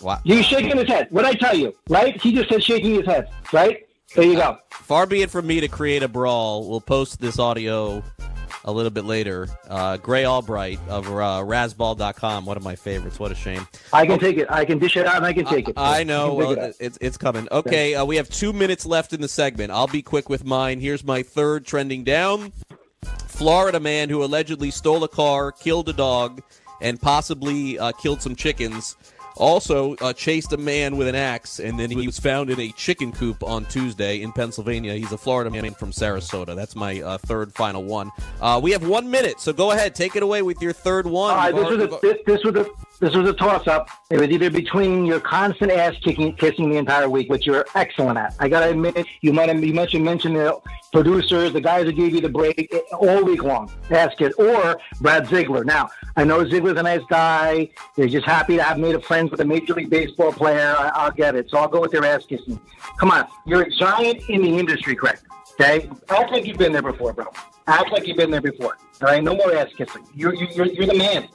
S2: Wow.
S14: He's shaking his head. What I tell you, right? He just said shaking his head, right? There you go.
S2: Far be it from me to create a brawl. We'll post this audio a little bit later. Uh, Grey Albright of uh, Razzball.com, one of my favorites. What a shame.
S14: I can take it. I can dish it out and I can take it.
S2: I
S14: I
S2: know. Well,
S14: it
S2: it's it's coming. Okay, uh, we have two minutes left in the segment. I'll be quick with mine. Here's my third trending down. Florida man who allegedly stole a car, killed a dog, and possibly uh, killed some chickens. Also uh, chased a man with an axe, and then he was found in a chicken coop on Tuesday in Pennsylvania. He's a Florida man from Sarasota. That's my uh, third final one. Uh, we have one minute, so go ahead, take it away with your third one.
S14: All right, this was a this, this was a this was a toss up. It was either between your constant ass kicking kissing the entire week, which you're excellent at. I gotta admit, you might have you mentioned mentioned the producers, the guys that gave you the break eh, all week long. Ass kiss or Brad Ziegler. Now I know Ziegler's a nice guy. They're just happy to have made a friend with a major league baseball player. I, I'll get it. So I'll go with their ass kissing. Come on, you're a giant in the industry, Craig. Okay, act like you've been there before, bro. Act like you've been there before. All right, no more ass kissing. You're, you're, you're the man.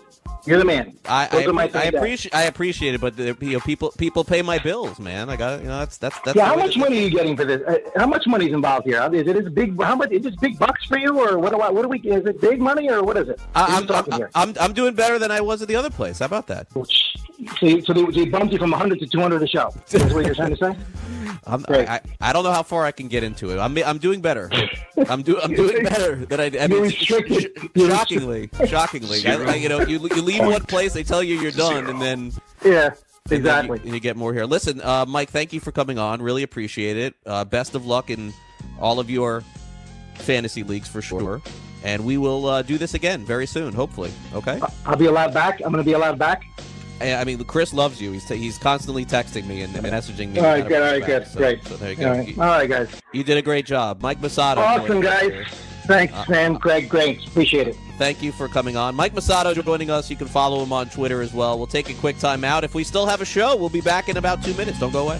S14: You're the man.
S2: I,
S14: Those
S2: I,
S14: my
S2: I appreciate I appreciate it, but the, you know, people people pay my bills, man. I got you know that's that's that's.
S14: yeah, how much money are you getting for this? Uh, how much money is involved here? Is it is big? How much is this big bucks for you, or what do I? What do we? Is it big money, or what is it?
S2: I, I'm,
S14: talking
S2: I'm,
S14: here?
S2: I'm I'm doing better than I was at the other place. How about that?
S14: So, so they, they bumped you from 100 to 200 a show. Is what you're trying to say?
S2: I'm, I, I I don't know how far I can get into it. I'm I'm doing better. I'm doing I'm doing better than I. I mean,
S14: You're restricted.
S2: sh- shockingly, shockingly, I, I- you know, you you leave one place, they tell you you're done, and then
S14: Yeah,
S2: and
S14: exactly.
S2: you, and you get more here. Listen, uh, Mike, thank you for coming on. Really appreciate it. Uh, best of luck in all of your fantasy leagues for sure. And we will uh, do this again very soon, hopefully. Okay.
S14: I'll be allowed back. I'm going to be allowed back.
S2: I mean, Chris loves you. He's he's constantly texting me and messaging me.
S14: All right, good. All right,
S2: you
S14: good.
S2: back. So-
S14: Great.
S2: So there you
S14: All
S2: go.
S14: right,
S2: You,
S14: all right, guys.
S2: you did a great job, Mike Massato.
S14: Awesome, guys. Thanks,
S2: Uh,
S14: man. Craig, great. Appreciate it.
S2: Thank you for coming on. Mike Massato joining us. You can follow him on Twitter as well. We'll take a quick time out. If we still have a show, we'll be back in about two minutes. Don't go away.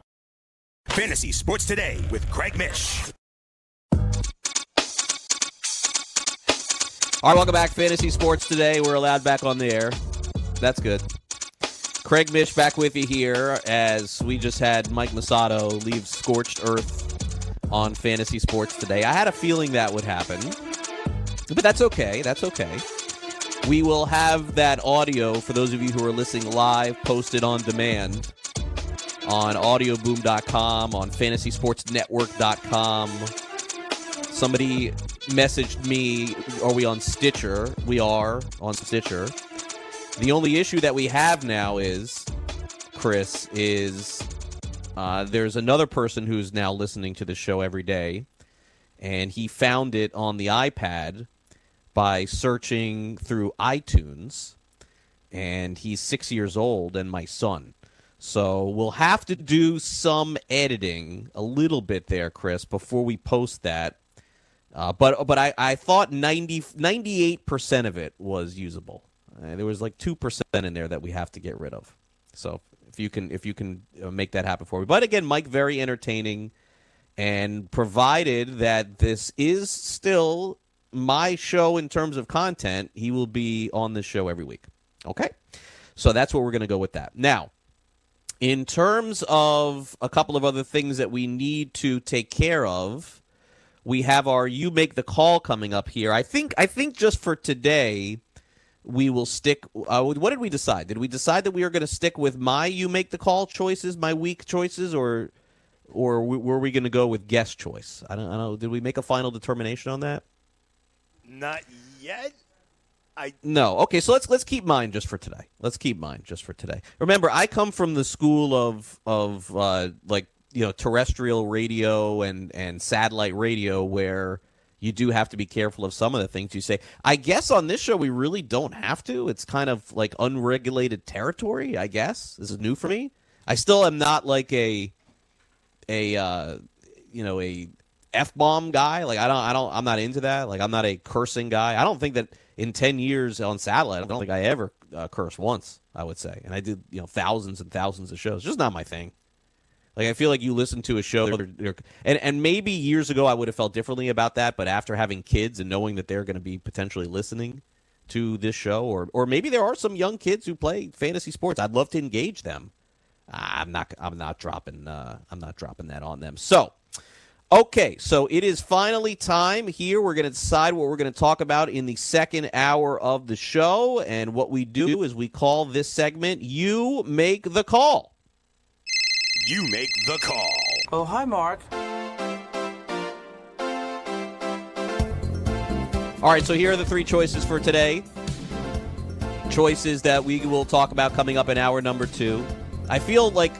S10: Fantasy Sports Today with Craig Mish.
S2: All right, welcome back. Fantasy Sports Today. We're allowed back on the air. That's good. Craig Mish back with you here as we just had Mike Massato leave scorched earth on Fantasy Sports Today. I had a feeling that would happen, but that's okay. That's okay. We will have that audio for those of you who are listening live posted on demand on audioboom.com, on fantasysportsnetwork.com. Somebody messaged me, are we on Stitcher? We are on Stitcher. The only issue that we have now is, Chris, is uh, there's another person who's now listening to the show every day, and he found it on the iPad by searching through iTunes, and he's six years old and my son. So we'll have to do some editing a little bit there, Chris, before we post that. Uh, but but I, I thought 90, 98% of it was usable. Uh, there was like 2% in there that we have to get rid of. So if you can if you can uh, make that happen for me. But again, Mike very entertaining and provided that this is still my show in terms of content, he will be on this show every week. Okay? So that's what we're going to go with that. Now, in terms of a couple of other things that we need to take care of, we have our you make the call coming up here. I think I think just for today we will stick uh, what did we decide? Did we decide that we are going to stick with my you make the call choices, my week choices or or were we going to go with guest choice? I don't, I don't know. Did we make a final determination on that?
S15: Not yet. I
S2: No. Okay, so let's let's keep mine just for today. Let's keep mine just for today. Remember, I come from the school of of uh, like you know terrestrial radio and and satellite radio where you do have to be careful of some of the things you say. I guess on this show we really don't have to. It's kind of like unregulated territory. I guess this is new for me. I still am not like a a uh, you know a f bomb guy. Like I don't I don't I'm not into that. Like I'm not a cursing guy. I don't think that in 10 years on satellite, I don't think I ever uh, cursed once, I would say. And I did, you know, thousands and thousands of shows. It's just not my thing. Like I feel like you listen to a show, and and maybe years ago I would have felt differently about that, but after having kids and knowing that they're going to be potentially listening to this show, or or maybe there are some young kids who play fantasy sports, I'd love to engage them. I'm not I'm not dropping uh, I'm not dropping that on them. So Okay, so it is finally time here. We're going to decide what we're going to talk about in the second hour of the show. And what we do is we call this segment You Make the Call.
S10: You make the call.
S16: Oh, hi, Mark.
S2: All right, so here are the three choices for today. Choices that we will talk about coming up in hour number two. I feel like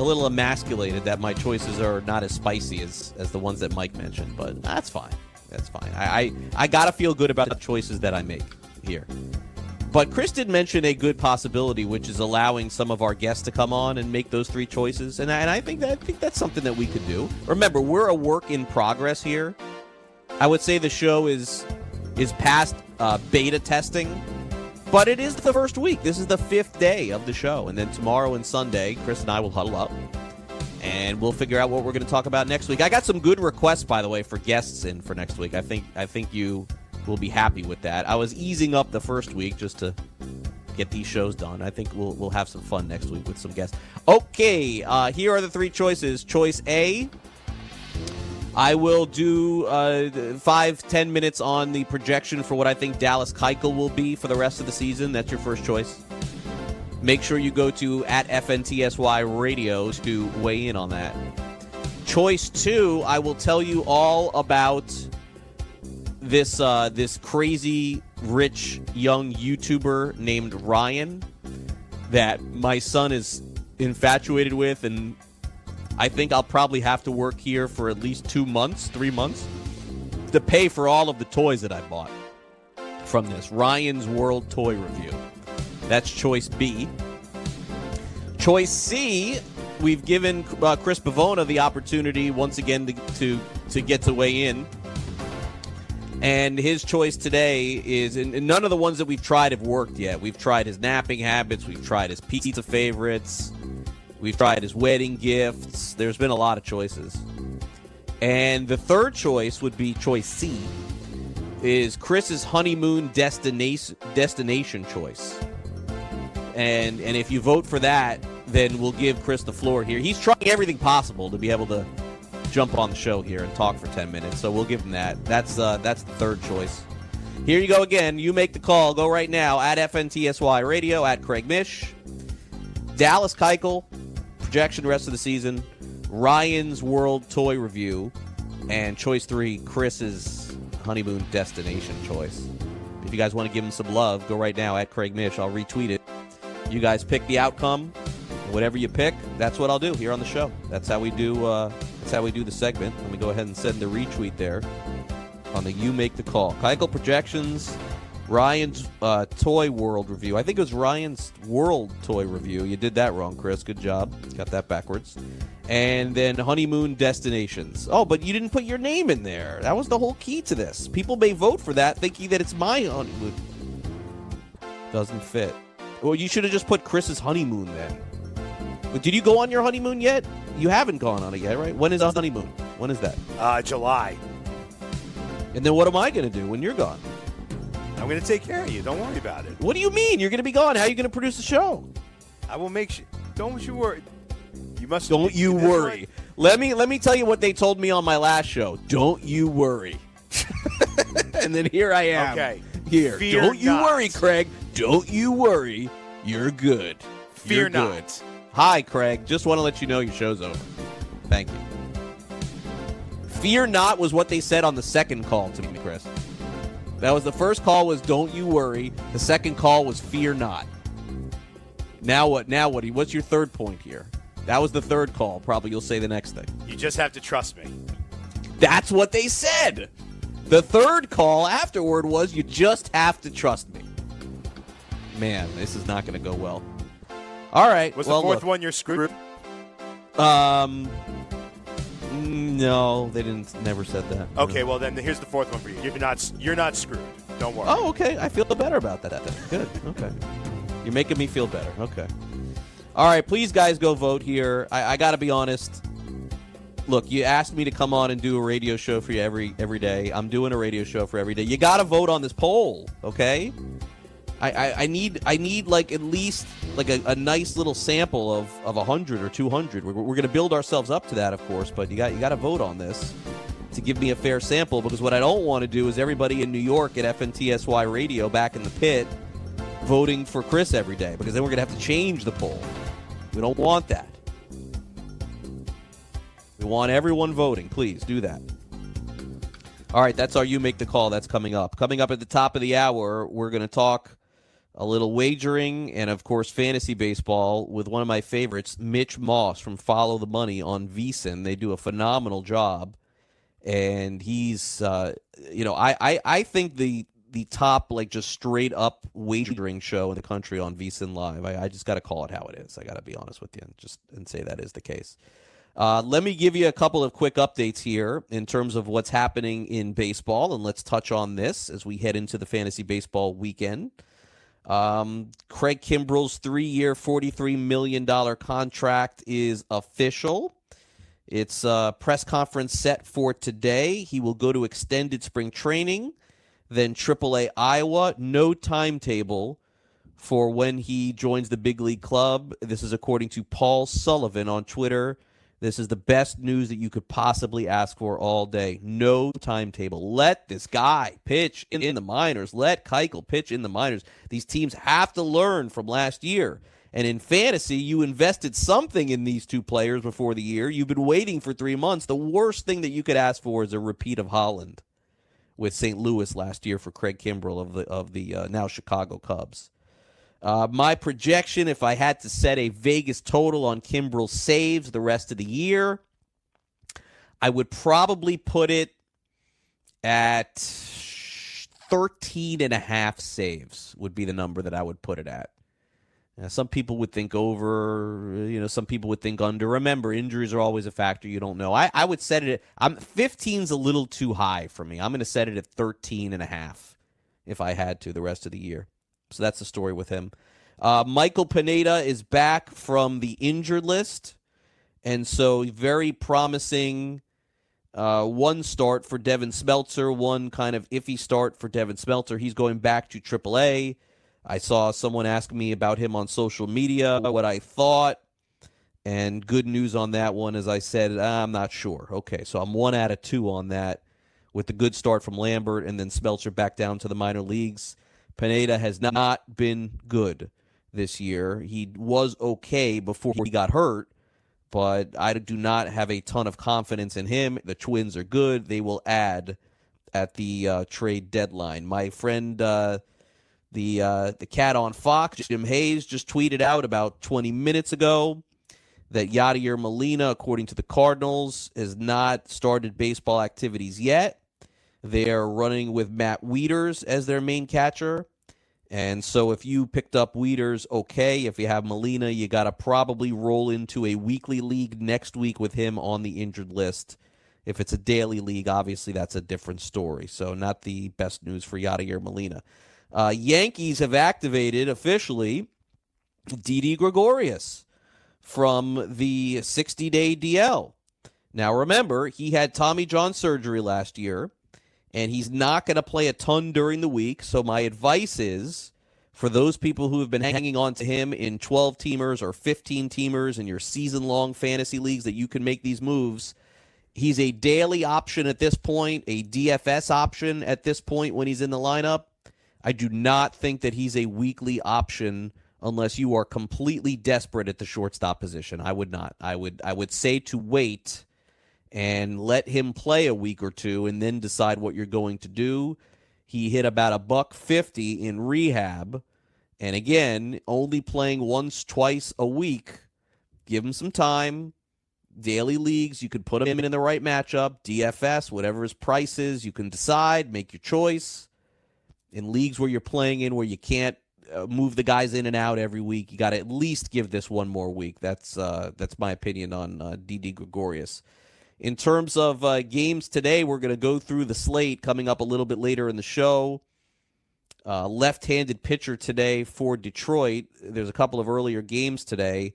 S2: a little emasculated that my choices are not as spicy as, as the ones that Mike mentioned, but that's fine. That's fine. I, I, I got to feel good about the choices that I make here. But Chris did mention a good possibility, which is allowing some of our guests to come on and make those three choices, and I, and I think that I think that's something that we could do. Remember, we're a work in progress here. I would say the show is is past uh, beta testing, but it is the first week. This is the fifth day of the show, and then tomorrow and Sunday, Chris and I will huddle up, and we'll figure out what we're going to talk about next week. I got some good requests, by the way, for guests in for next week. I think I think you will be happy with that. I was easing up the first week just to get these shows done. I think we'll we'll have some fun next week with some guests. Okay, uh, here are the three choices. Choice A. I will do uh, five, ten minutes on the projection for what I think Dallas Keuchel will be for the rest of the season. That's your first choice. Make sure you go to at FNTSY Radio to weigh in on that. Choice two, I will tell you all about this uh, this crazy rich young YouTuber named Ryan that my son is infatuated with, and I think I'll probably have to work here for at least two months, three months, to pay for all of the toys that I bought from this Ryan's World Toy Review. That's choice B. Choice C, we've given uh, Chris Pavona the opportunity once again to, to to get to weigh in. And his choice today is, and none of the ones that we've tried have worked yet. We've tried his napping habits, we've tried his pizza favorites, we've tried his wedding gifts. There's been a lot of choices. And the third choice would be choice C, is Chris's honeymoon destination destination choice. And and if you vote for that, then we'll give Chris the floor here. He's trying everything possible to be able to jump on the show here and talk for 10 minutes. So we'll give him that. That's uh, that's the third choice. Here you go again. You make the call. Go right now at FNTSY Radio at Craig Mish. Dallas Keuchel projection rest of the season. Ryan's World Toy Review, and choice three Chris's honeymoon destination choice. If you guys want to give him some love, go right now at Craig Mish. I'll retweet it. You guys pick the outcome. Whatever you pick, that's what I'll do here on the show. That's how we do. Uh, that's how we do the segment. Let me go ahead and send the retweet there on the "You Make the Call." Keuchel projections, Ryan's uh, Toy World review. I think it was Ryan's World Toy review. You did that wrong, Chris. Good job. Got that backwards. And then honeymoon destinations. Oh, but you didn't put your name in there. That was the whole key to this. People may vote for that, thinking that it's my honeymoon. Doesn't fit. Well, you should have just put Chris's honeymoon then. But did you go on your honeymoon yet? You haven't gone on it yet, right? When is the honeymoon? When is that?
S15: Uh, July.
S2: And then what am I going to do when you're gone?
S15: I'm going to take care of you. Don't worry about it.
S2: What do you mean? You're going to be gone. How are you going to produce the show?
S15: I will make sure. Don't you worry. You must.
S2: Don't you worry.
S15: right.
S2: Let me let me tell you what they told me on my last show. Don't you worry. and then here I am.
S15: Okay.
S2: Here.
S15: Fear
S2: Don't you
S15: not.
S2: worry, Craig. Don't you worry. You're good.
S15: Fear
S2: You're
S15: not.
S2: Hi, Craig. Just want to let you know your show's over. Thank you. Fear not was what they said on the second call to me, Chris. That was the first call was don't you worry. The second call was fear not. Now what? Now what? What's your third point here? That was the third call. Probably you'll say the next thing.
S15: You just have to trust me.
S2: That's what they said. The third call afterward was you just have to trust me. Man, this is not going to go well. All right.
S15: Was
S2: well,
S15: the fourth
S2: look.
S15: one you're screwed?
S2: Um, Mm, no, they didn't. Never said that.
S15: Okay, well then here's the fourth one for you. You're not. You're not screwed. Don't worry.
S2: Oh, okay. I feel better about that. Then. Good. Okay. You're making me feel better. Okay. All right, please, guys, go vote here. I, I got to be honest. Look, you asked me to come on and do a radio show for you every every day. I'm doing a radio show for every day. You got to vote on this poll, okay? I, I, I need I need like at least like a, a nice little sample of of hundred or two hundred. We're, we're going to build ourselves up to that, of course, but you got you got to vote on this to give me a fair sample because what I don't want to do is everybody in New York at FNTSY Radio back in the pit voting for Chris every day because then we're going to have to change the poll. We don't want that. We want everyone voting. Please do that. All right, that's our You Make the Call. That's coming up. Coming up at the top of the hour, we're going to talk a little wagering and, of course, fantasy baseball with one of my favorites, Mitch Moss from Follow the Money on VSIN. They do a phenomenal job. And he's, uh, you know, I, I, I think the the top, like, just straight up wagering show in the country on VSIN Live. I, I just got to call it how it is. I got to be honest with you and just and say that is the case. Uh, let me give you a couple of quick updates here in terms of what's happening in baseball, and let's touch on this as we head into the fantasy baseball weekend. Um, Craig Kimbrel's three-year, forty-three million dollar contract is official. It's a press conference set for today. He will go to extended spring training, then AAA Iowa. No timetable for when he joins the big league club. This is according to Paul Sullivan on Twitter. This is the best news that you could possibly ask for all day. No timetable. Let this guy pitch in, in the minors. Let Keuchel pitch in the minors. These teams have to learn from last year. And in fantasy, you invested something in these two players before the year. You've been waiting for three months. The worst thing that you could ask for is a repeat of Holland with St. Louis last year for Craig Kimbrel of the of the uh, now Chicago Cubs. Uh, my projection, if I had to set a Vegas total on Kimbrel saves the rest of the year, I would probably put it at 13 and a half saves would be the number that I would put it at. Now, some people would think over, you know, some people would think under. Remember, injuries are always a factor. You don't know. I, I would set it at, I'm 15's a little too high for me. I'm going to set it at 13 and a half if I had to the rest of the year. So that's the story with him. Uh, Michael Pineda is back from the injured list. And so very promising uh, one start for Devin Smeltzer, one kind of iffy start for Devin Smeltzer. He's going back to AAA. I saw someone ask me about him on social media, what I thought. And good news on that one, as I said, I'm not sure. Okay, so I'm one out of two on that with the good start from Lambert and then Smeltzer back down to the minor leagues. Pineda has not been good this year. He was okay before he got hurt, but I do not have a ton of confidence in him. The Twins are good. They will add at the uh, trade deadline. My friend, uh, the uh, the cat on Fox, Jim Hayes, just tweeted out about 20 minutes ago that Yadier Molina, according to the Cardinals, has not started baseball activities yet. They're running with Matt Wieters as their main catcher. And so if you picked up Wieters, okay. If you have Molina, you got to probably roll into a weekly league next week with him on the injured list. If it's a daily league, obviously that's a different story. So not the best news for Yadier Molina. Uh, Yankees have activated officially Didi Gregorius from the 60 day DL. Now remember, he had Tommy John surgery last year and he's not going to play a ton during the week. So my advice is for those people who have been hanging on to him in 12 teamers or 15 teamers in your season long fantasy leagues that you can make these moves. He's a daily option at this point, a DFS option at this point when he's in the lineup. I do not think that he's a weekly option unless you are completely desperate at the shortstop position. I would not. I would I would say to wait and let him play a week or two and then decide what you're going to do. He hit about a buck 50 in rehab. And again, only playing once, twice a week. Give him some time. Daily leagues, you could put him in, the right matchup. DFS, whatever his price is, you can decide, make your choice. In leagues where you're playing in where you can't uh, move the guys in and out every week, you got to at least give this one more week. That's uh, that's my opinion on uh, Didi Gregorius. In terms of uh, games today, we're going to go through the slate coming up a little bit later in the show. Uh, left handed pitcher today for Detroit. There's a couple of earlier games today,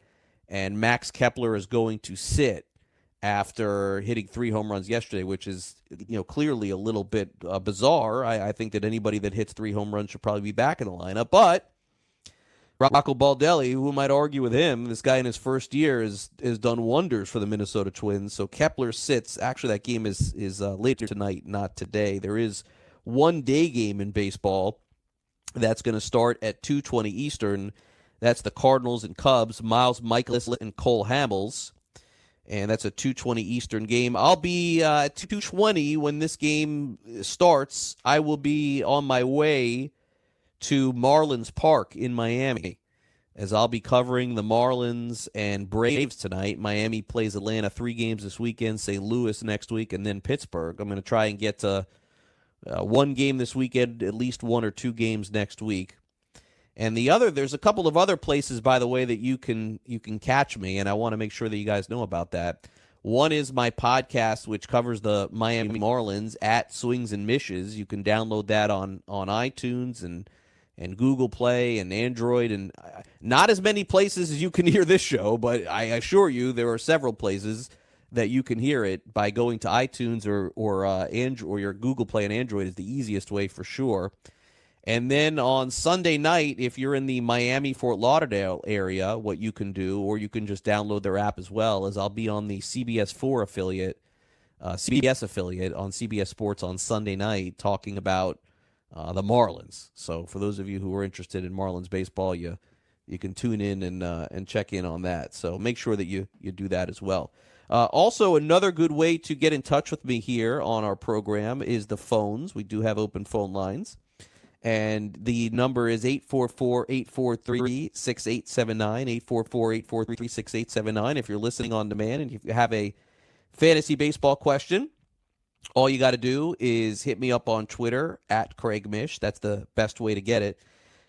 S2: and Max Kepler is going to sit after hitting three home runs yesterday, which is you know clearly a little bit uh, bizarre. I, I, think that anybody that hits three home runs should probably be back in the lineup, but Rocco Baldelli, who might argue with him, this guy in his first year has has done wonders for the Minnesota Twins. So Kepler sits. Actually, that game is is uh, later tonight, not today. There is one day game in baseball that's going to start at 2:20 Eastern. That's the Cardinals and Cubs. Miles Mikolas and Cole Hamels, and that's a 2:20 Eastern game. I'll be uh, at 2:20 when this game starts. I will be on my way to Marlins Park in Miami as I'll be covering the Marlins and Braves tonight. Miami plays Atlanta three games this weekend, St. Louis next week, and then Pittsburgh. I'm going to try and get to uh, one game this weekend, at least one or two games next week. And the other, there's a couple of other places, by the way, that you can you can catch me, and I want to make sure that you guys know about that. One is my podcast, which covers the Miami Marlins at Swings and Mishes. You can download that on on iTunes and and Google Play and Android, and uh, not as many places as you can hear this show, but I assure you there are several places that you can hear it by going to iTunes or or uh, Android or your Google Play and Android is the easiest way for sure. And then on Sunday night, if you're in the Miami Fort Lauderdale area, what you can do, or you can just download their app as well, is I'll be on the CBS 4 affiliate, uh, CBS affiliate on CBS Sports on Sunday night talking about uh, the Marlins. So for those of you who are interested in Marlins baseball, you you can tune in and uh, and check in on that. So make sure that you you do that as well. Uh, also, another good way to get in touch with me here on our program is the phones. We do have open phone lines. And the number is 844 843 6879. 844 843 6879. If you're listening on demand and you have a fantasy baseball question, all you got to do is hit me up on Twitter at Craig Mish. That's the best way to get it.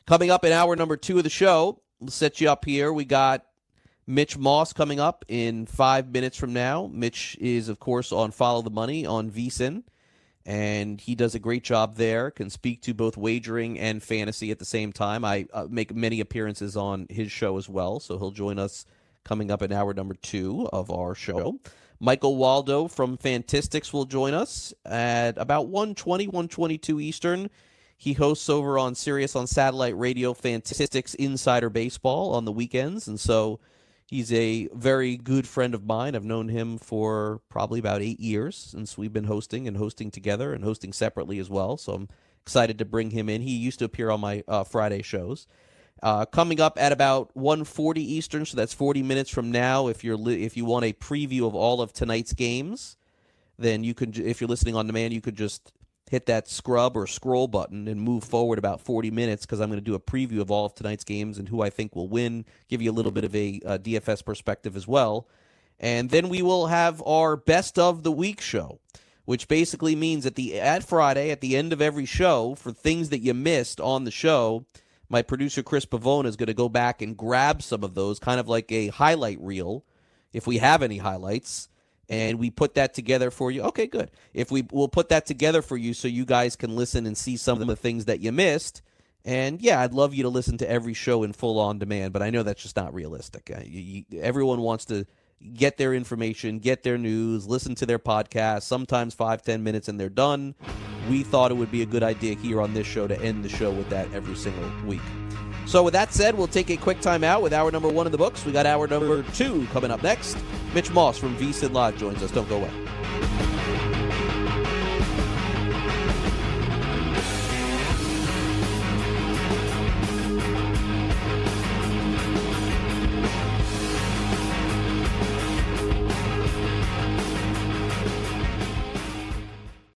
S2: Coming up in hour number two of the show, we'll set you up here. We got Mitch Moss coming up in five minutes from now. Mitch is, of course, on Follow the Money on VSIN and he does a great job there. Can speak to both wagering and fantasy at the same time. I uh, make many appearances on his show as well, so he'll join us coming up in hour number two of our show. Michael Waldo from Fantistics will join us at about 120, 122 Eastern. He hosts over on Sirius on satellite radio Fantistics Insider Baseball on the weekends, and so He's a very good friend of mine. I've known him for probably about eight years since we've been hosting and hosting together and hosting separately as well. So I'm excited to bring him in. He used to appear on my uh, Friday shows. Uh, coming up at about 1:40 Eastern, so that's 40 minutes from now. If you're li- if you want a preview of all of tonight's games, then you can. If you're listening on demand, you could just hit that scrub or scroll button and move forward about 40 minutes because I'm going to do a preview of all of tonight's games and who I think will win, give you a little bit of a, a DFS perspective as well. And then we will have our best of the week show, which basically means at the at Friday at the end of every show for things that you missed on the show, my producer Chris Pavone is going to go back and grab some of those, kind of like a highlight reel, if we have any highlights and we put that together for you. Okay, good. If we we'll put that together for you so you guys can listen and see some of the things that you missed. And yeah, I'd love you to listen to every show in full on demand, but I know that's just not realistic. Uh, you, you, everyone wants to get their information, get their news, listen to their podcast, sometimes five, ten minutes, and they're done. We thought it would be a good idea here on this show to end the show with that every single week. So, with that said, we'll take a quick time out with hour number one in the books. We got hour number two coming up next. Mitch Moss from VSIN Live joins us. Don't go away.